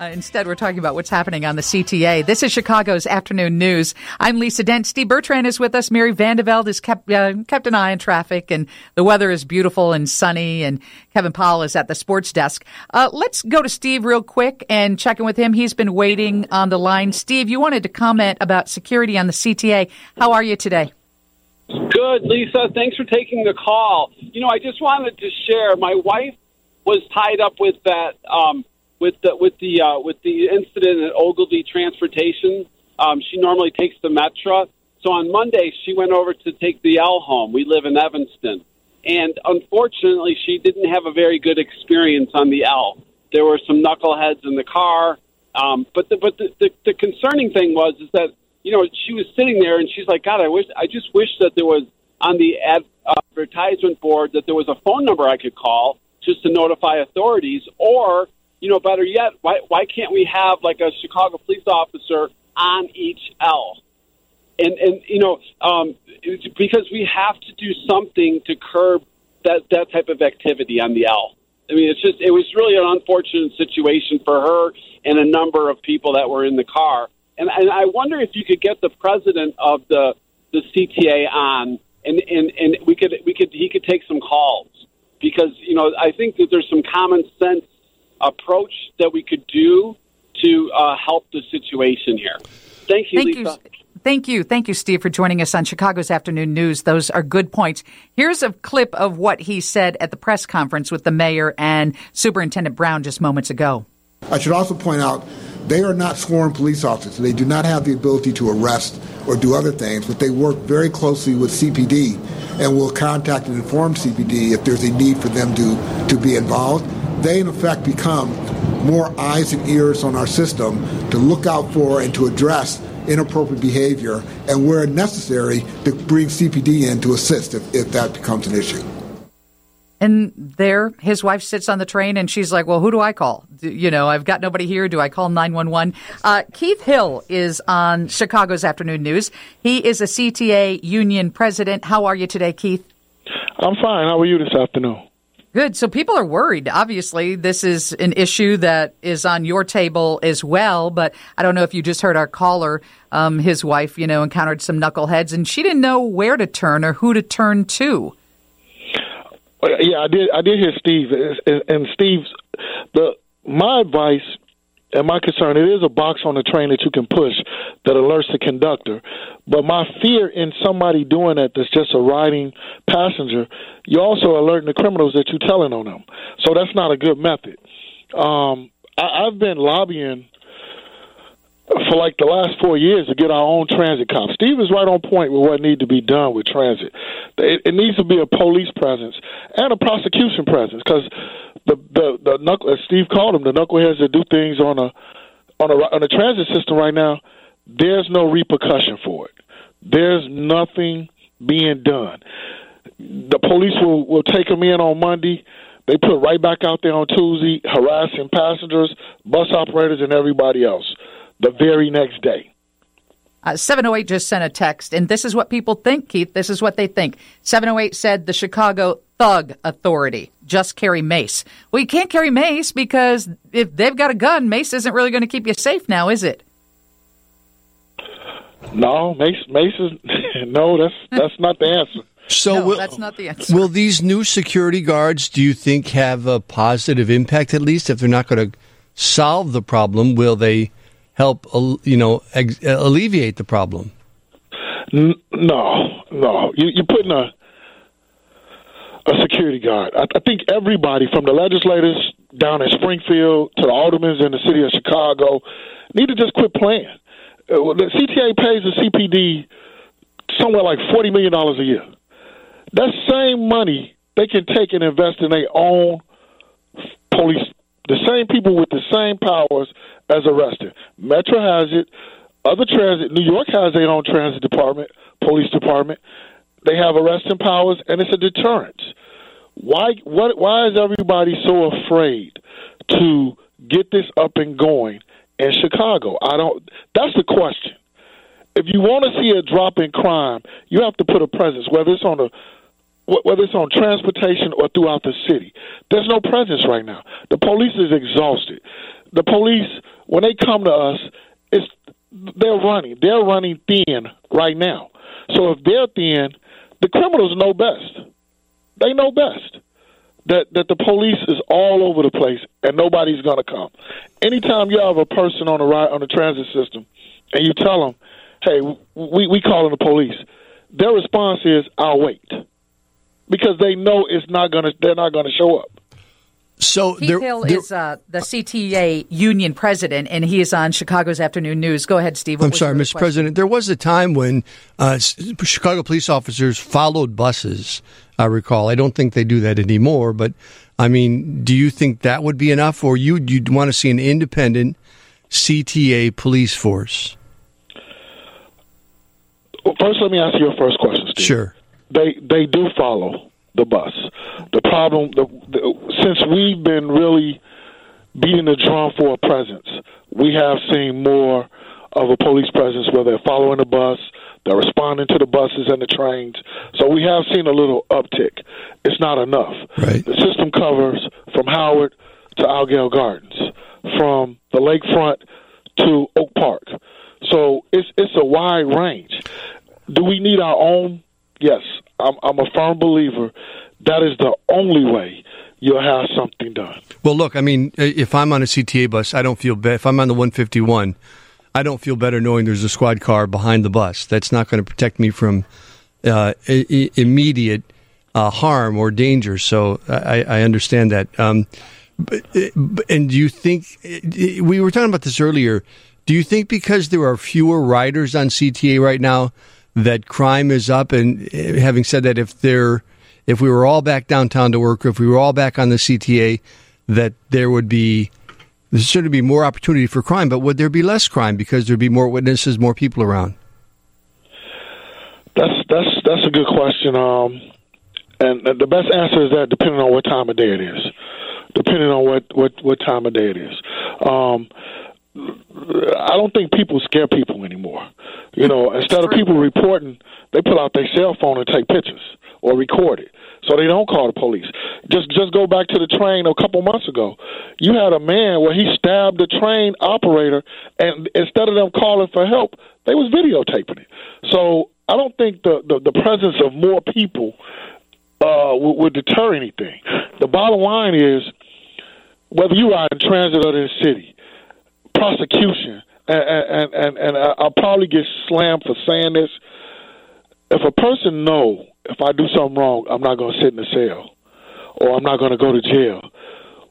Uh, instead, we're talking about what's happening on the CTA. This is Chicago's afternoon news. I'm Lisa Dent. Steve Bertrand is with us. Mary Van De Velde has kept uh, kept an eye on traffic, and the weather is beautiful and sunny. And Kevin Powell is at the sports desk. Uh, let's go to Steve real quick and check in with him. He's been waiting on the line. Steve, you wanted to comment about security on the CTA. How are you today? Good, Lisa. Thanks for taking the call. You know, I just wanted to share. My wife was tied up with that. Um, with the with the uh, with the incident at Ogilvie Transportation. Um, she normally takes the Metra. So on Monday, she went over to take the L home. We live in Evanston, and unfortunately, she didn't have a very good experience on the L. There were some knuckleheads in the car, um, but the, but the, the, the concerning thing was is that you know she was sitting there and she's like, God, I wish I just wish that there was on the ad, advertisement board that there was a phone number I could call just to notify authorities or you know, better yet, why why can't we have like a Chicago police officer on each L? And and you know, um, because we have to do something to curb that that type of activity on the L. I mean, it's just it was really an unfortunate situation for her and a number of people that were in the car. And and I wonder if you could get the president of the the CTA on, and and and we could we could he could take some calls because you know I think that there's some common sense approach that we could do to uh, help the situation here. Thank you, Thank Lisa. You. Thank you. Thank you, Steve, for joining us on Chicago's Afternoon News. Those are good points. Here's a clip of what he said at the press conference with the mayor and Superintendent Brown just moments ago. I should also point out they are not sworn police officers. They do not have the ability to arrest or do other things, but they work very closely with CPD and will contact and inform CPD if there's a need for them to, to be involved they in effect become more eyes and ears on our system to look out for and to address inappropriate behavior and where necessary to bring CPD in to assist if, if that becomes an issue. And there, his wife sits on the train and she's like, Well, who do I call? You know, I've got nobody here. Do I call 911? Uh, Keith Hill is on Chicago's Afternoon News. He is a CTA union president. How are you today, Keith? I'm fine. How are you this afternoon? Good. So people are worried. Obviously, this is an issue that is on your table as well. But I don't know if you just heard our caller. Um, his wife, you know, encountered some knuckleheads, and she didn't know where to turn or who to turn to. Yeah, I did. I did hear Steve, and Steve's the my advice and my concern, it is a box on the train that you can push that alerts the conductor. But my fear in somebody doing that that's just a riding passenger, you're also alerting the criminals that you're telling on them. So that's not a good method. Um, I, I've been lobbying for like the last four years to get our own transit cops. Steve is right on point with what needs to be done with transit. It, it needs to be a police presence and a prosecution presence because the the the knuckle, Steve called them, the knuckleheads that do things on a on a on a transit system right now. There's no repercussion for it. There's nothing being done. The police will will take them in on Monday. They put right back out there on Tuesday, harassing passengers, bus operators, and everybody else the very next day. Uh, 708 just sent a text, and this is what people think, Keith. This is what they think. 708 said the Chicago Thug Authority just carry mace. Well, you can't carry mace because if they've got a gun, mace isn't really going to keep you safe now, is it? No, mace, mace is no. That's that's not the answer. So no, will, that's not the answer. Will these new security guards, do you think, have a positive impact at least? If they're not going to solve the problem, will they help, you know, alleviate the problem? No, no. You, you're putting a a security guard. I, I think everybody, from the legislators down in Springfield to the aldermen in the city of Chicago, need to just quit playing. Uh, the CTA pays the CPD somewhere like forty million dollars a year. That same money they can take and invest in their own police. The same people with the same powers as arresting. Metro has it. Other transit. New York has their own transit department, police department. They have arresting powers, and it's a deterrent. Why what why is everybody so afraid to get this up and going in Chicago? I don't that's the question. If you want to see a drop in crime, you have to put a presence, whether it's on a whether it's on transportation or throughout the city. There's no presence right now. The police is exhausted. The police, when they come to us, it's they're running. They're running thin right now. So if they're thin, the criminals know best. They know best that that the police is all over the place and nobody's going to come. Anytime you have a person on the ride on the transit system, and you tell them, "Hey, we we calling the police," their response is, "I'll wait," because they know it's not going to. They're not going to show up. So Keith there, Hill there- is uh, the CTA union president, and he is on Chicago's Afternoon News. Go ahead, Steve. What I'm sorry, Mr. question? President. There was a time when uh, Chicago police officers followed buses. I recall. I don't think they do that anymore. But I mean, do you think that would be enough, or you you'd want to see an independent CTA police force? Well, First, let me ask you your first question, Steve. Sure. They they do follow the bus. The problem, the, the, since we've been really beating the drum for a presence, we have seen more of a police presence where they're following the bus, they're responding to the buses and the trains. So we have seen a little uptick. It's not enough. Right. The system covers from Howard to Altgeld Gardens, from the lakefront to Oak Park. So it's it's a wide range. Do we need our own? Yes, I'm, I'm a firm believer that is the only way you'll have something done. Well, look, I mean, if I'm on a CTA bus, I don't feel bad. If I'm on the 151, I don't feel better knowing there's a squad car behind the bus. That's not going to protect me from uh, I- immediate uh, harm or danger. So I, I understand that. Um, and do you think we were talking about this earlier? Do you think because there are fewer riders on CTA right now that crime is up? And uh, having said that, if there, if we were all back downtown to work, or if we were all back on the CTA, that there would be there's certainly be more opportunity for crime, but would there be less crime because there'd be more witnesses, more people around? That's that's that's a good question. Um, and the best answer is that depending on what time of day it is, depending on what what what time of day it is. Um, I don't think people scare people anymore. You know, instead of people reporting, they pull out their cell phone and take pictures or record it, so they don't call the police. Just just go back to the train a couple months ago. You had a man where he stabbed the train operator, and instead of them calling for help, they was videotaping it. So I don't think the the, the presence of more people uh, would, would deter anything. The bottom line is whether you ride in transit or in the city, prosecution, and and and, I'll probably get slammed for saying this. If a person know if I do something wrong, I'm not going to sit in a cell, or I'm not going to go to jail.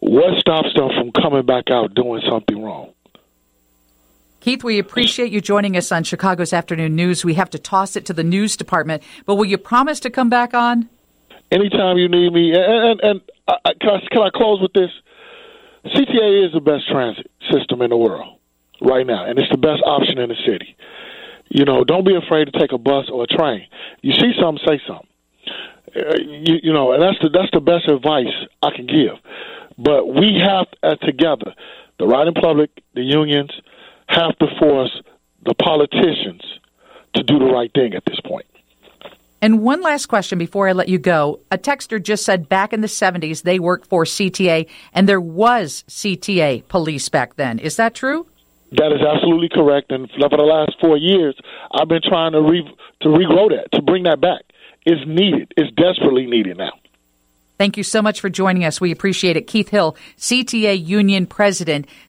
What stops them from coming back out doing something wrong? Keith, we appreciate you joining us on Chicago's Afternoon News. We have to toss it to the news department, but will you promise to come back on? anytime you need me. And, and, and I, I- uh, uh, can, I, can I close with this? CTA is the best transit system in the world right now, and it's the best option in the city. You know, don't be afraid to take a bus or a train. You see something, say something. Uh, you, you know, and that's the that's the best advice I can give. But we have uh, together, the riding public, the unions, have to force the politicians to do the right thing at this point. And one last question before I let you go. A texter just said back in the 70s they worked for CTA and there was CTA police back then. Is that true? That is absolutely correct. And for the last four years, I've been trying to re- to regrow that, to bring that back. It's needed. It's desperately needed now. Thank you so much for joining us. We appreciate it. Keith Hill, CTA Union President.